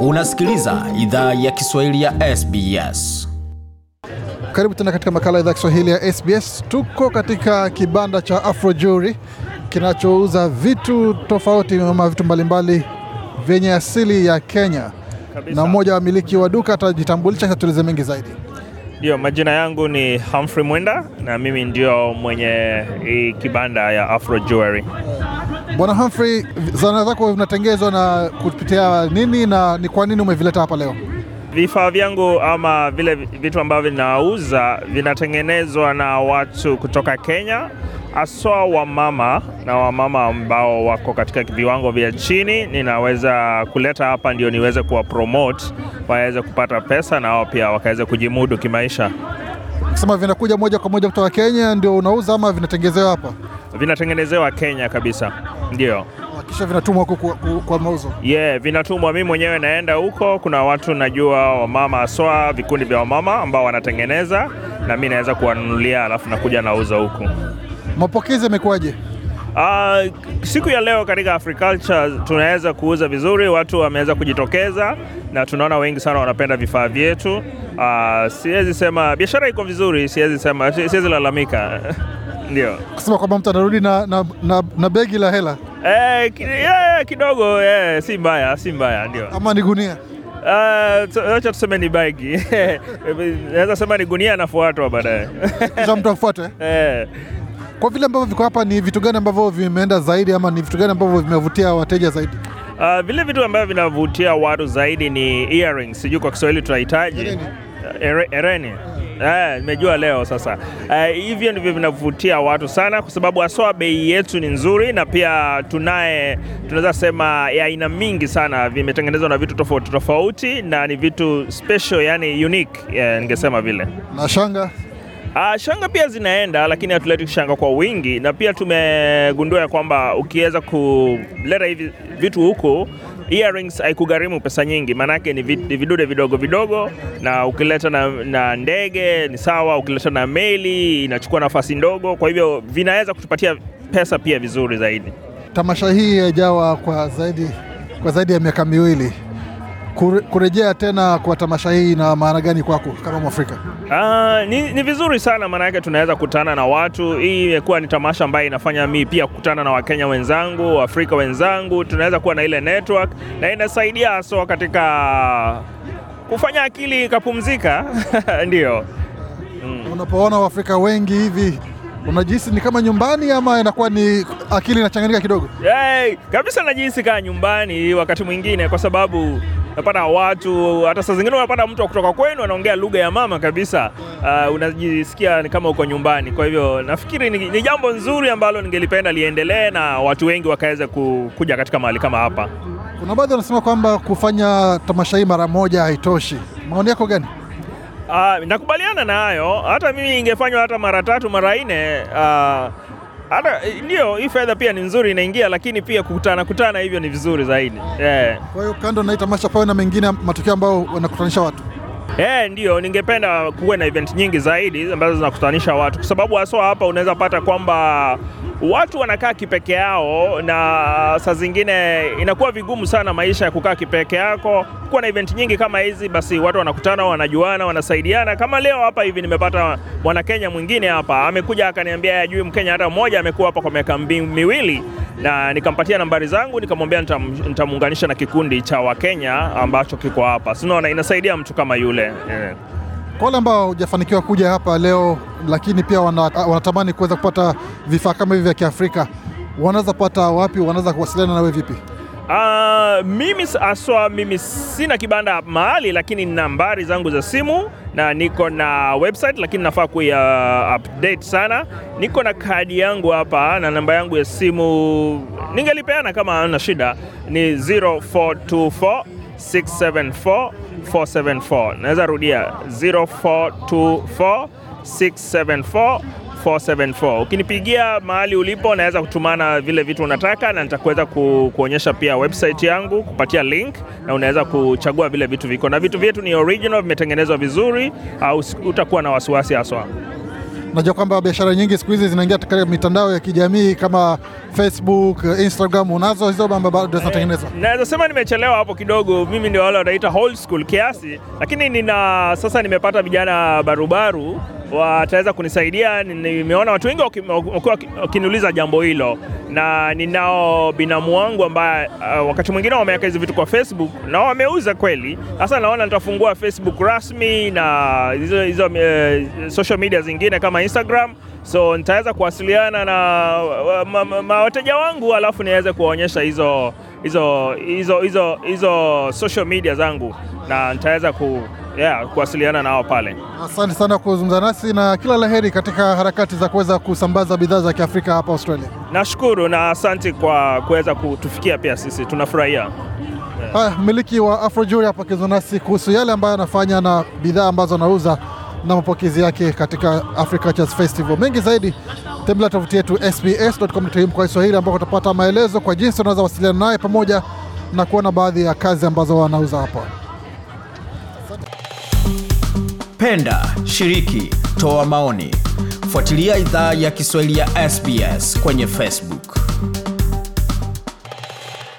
Unasikiliza idhaa ya Kiswahili ya SBS. Karibu tena katika makala ya idhaa ya Kiswahili ya SBS. Tuko katika kibanda cha Afro Jewelry kinachouza vitu tofauti ama vitu mbalimbali vyenye asili ya Kenya, na mmoja wa miliki wa duka atajitambulisha, tueleze mengi zaidi. Ndio, majina yangu ni Humphrey Mwenda na mimi ndio mwenye hii kibanda ya Afro Jewelry. Bwana Humphrey, zana zako vinatengezwa na kupitia nini na ni kwa nini umevileta hapa leo? Vifaa vyangu ama vile vitu ambavyo ninauza vinatengenezwa na watu kutoka Kenya, haswa wamama na wamama ambao wako katika viwango vya chini. Ninaweza kuleta hapa ndio niweze kuwa promote waweze kupata pesa na wao pia wakaweze kujimudu kimaisha. Sema vinakuja moja kwa moja kutoka Kenya ndio unauza ama vinatengezewa hapa? Vinatengenezewa Kenya kabisa, ndio. Kisha vinatumwa huko kwa, mauzo. Yeah, vinatumwa. Mimi mwenyewe naenda huko, kuna watu najua wamama aswa vikundi vya wamama ambao wanatengeneza na mi naweza kuwanunulia, alafu nakuja nauza huku. Mapokezi yamekuwaje? Uh, siku ya leo katika Africulture tunaweza kuuza vizuri, watu wameweza kujitokeza na tunaona wengi sana wanapenda vifaa vyetu. Uh, siwezi sema biashara iko vizuri, siwezi sema, siwezi lalamika ndio Kusema kwamba mtu anarudi na, na, na, na begi la hela eh, ki- yeah, kidogo yeah, si mbaya, si mbaya ndio. ama ni gunia? Uh, tu- tuseme ni bagi naweza sema ni gunia anafuatwa baadaye Kisha mtu afuate. Eh, Kwa vile ambavyo viko hapa, ni vitu gani ambavyo vimeenda zaidi ama ni vitu gani ambavyo vimevutia wateja zaidi? uh, vile vitu ambavyo vinavutia watu zaidi ni earrings, sijui kwa Kiswahili tunahitaji Hereni. Ere- Eh, nimejua leo sasa. Eh, hivyo ndivyo vinavutia watu sana, kwa sababu haswa bei yetu ni nzuri, na pia tunaye tunaweza sema ya aina mingi sana, vimetengenezwa na vitu tofauti tofauti, na ni vitu special, yani unique, eh, ningesema vile. Na shanga Ah, shanga pia zinaenda lakini hatuleti shanga kwa wingi, na pia tumegundua ya kwamba ukiweza kuleta hivi vitu huku earrings haikugharimu pesa nyingi, maanake ni vidude vidogo vidogo, na ukileta na, na ndege ni sawa, ukileta na meli inachukua nafasi ndogo, kwa hivyo vinaweza kutupatia pesa pia vizuri zaidi. tamasha hii yajawa kwa zaidi, kwa zaidi ya miaka miwili. Kure, kurejea tena kwa tamasha hii na maana gani kwako kama Mwafrika? Uh, ni, ni vizuri sana maana yake tunaweza kutana na watu. Hii imekuwa ni tamasha ambayo inafanya mi pia kukutana na Wakenya wenzangu, Waafrika wenzangu, tunaweza kuwa na ile network na inasaidia haswa katika kufanya akili ikapumzika. Ndio. Unapoona Waafrika wengi hivi unajihisi ni kama nyumbani ama inakuwa ni akili inachanganyika kidogo? Hey, kabisa najihisi kaa nyumbani wakati mwingine, kwa sababu unapata watu, hata saa zingine unapata mtu kutoka kwenu anaongea lugha ya mama kabisa. Uh, unajisikia ni kama uko nyumbani. Kwa hivyo nafikiri ni, ni jambo nzuri ambalo ningelipenda liendelee na watu wengi wakaweza ku, kuja katika mahali kama hapa. Kuna baadhi wanasema kwamba kufanya tamasha hii mara moja haitoshi. Maoni yako gani? Uh, nakubaliana na hayo. Hata mimi ingefanywa hata mara tatu mara nne. Uh, hata ndio hii fedha pia ni nzuri inaingia, lakini pia kukutana kutana hivyo ni vizuri zaidi yeah. Kwa hiyo kando na tamasha, pawe na mengine matukio ambayo wanakutanisha watu. Eh, ndio ningependa kuwe na event nyingi zaidi ambazo zinakutanisha watu, kwa sababu haswa hapa unaweza pata kwamba watu wanakaa kipeke yao, na saa zingine inakuwa vigumu sana maisha ya kukaa kipeke yako. Kuwa na event nyingi kama hizi, basi watu wanakutana, wanajuana, wanasaidiana. Kama leo hapa hivi nimepata mwanakenya mwingine hapa amekuja akaniambia ajui Mkenya hata mmoja, amekuwa hapa kwa miaka miwili na nikampatia nambari zangu, nikamwambia nitamuunganisha na kikundi cha Wakenya ambacho kiko hapa. Sinaona inasaidia mtu kama yule eh. Kwa wale ambao hujafanikiwa kuja hapa leo, lakini pia wanatamani kuweza kupata vifaa kama hivi vya Kiafrika, wanaweza pata wapi? Wanaweza kuwasiliana nawe vipi? Uh, mimi s- aswa mimi sina kibanda mahali, lakini nambari zangu za simu na niko na website, lakini nafaa kuya update sana. Niko na kadi yangu hapa na namba yangu ya simu ningelipeana kama ana shida, ni 0424 674 474. Naweza rudia 0424 674 474. Ukinipigia mahali ulipo, naweza kutumana vile vitu unataka, na nitakuweza ku, kuonyesha pia website yangu, kupatia link, na unaweza kuchagua vile vitu viko, na vitu vyetu ni original, vimetengenezwa vizuri, au utakuwa na wasiwasi haswa. Najua kwamba biashara nyingi siku hizi zinaingia katika mitandao ya kijamii kama Facebook, Instagram. Unazo hizo ama bado zinatengenezwa? Naweza sema nimechelewa hapo kidogo, mimi ndio wale wanaita old school kiasi, lakini nina sasa nimepata vijana barubaru wataweza kunisaidia. Nimeona watu wengi wakiniuliza jambo hilo, na ninao binamu wangu ambaye uh, wakati mwingine wameweka hizi vitu kwa Facebook na wameuza kweli. Sasa naona nitafungua Facebook rasmi na hizo hizo uh, social media zingine kama Instagram, so nitaweza kuwasiliana na wateja wangu alafu niweze kuwaonyesha hizo hizo hizo hizo hizo social media zangu na nitaweza ku yeah, kuwasiliana nao pale. Asante sana kuzungumza nasi na kila la heri katika harakati za kuweza kusambaza bidhaa za Kiafrika hapa Australia. Nashukuru na asante kwa kuweza kutufikia pia sisi tunafurahia. Haya, mmiliki wa Afro hapa akizungumza nasi kuhusu yale ambayo anafanya na bidhaa ambazo anauza na mapokezi yake katika Africa Jazz Festival. Mengi zaidi tembelea tovuti yetu sbs.com.au kwa Kiswahili ambako utapata maelezo kwa jinsi unaweza wasiliana naye pamoja na kuona baadhi ya kazi ambazo wanauza hapa. Penda, shiriki, toa maoni. Fuatilia idhaa ya Kiswahili ya SBS kwenye Facebook.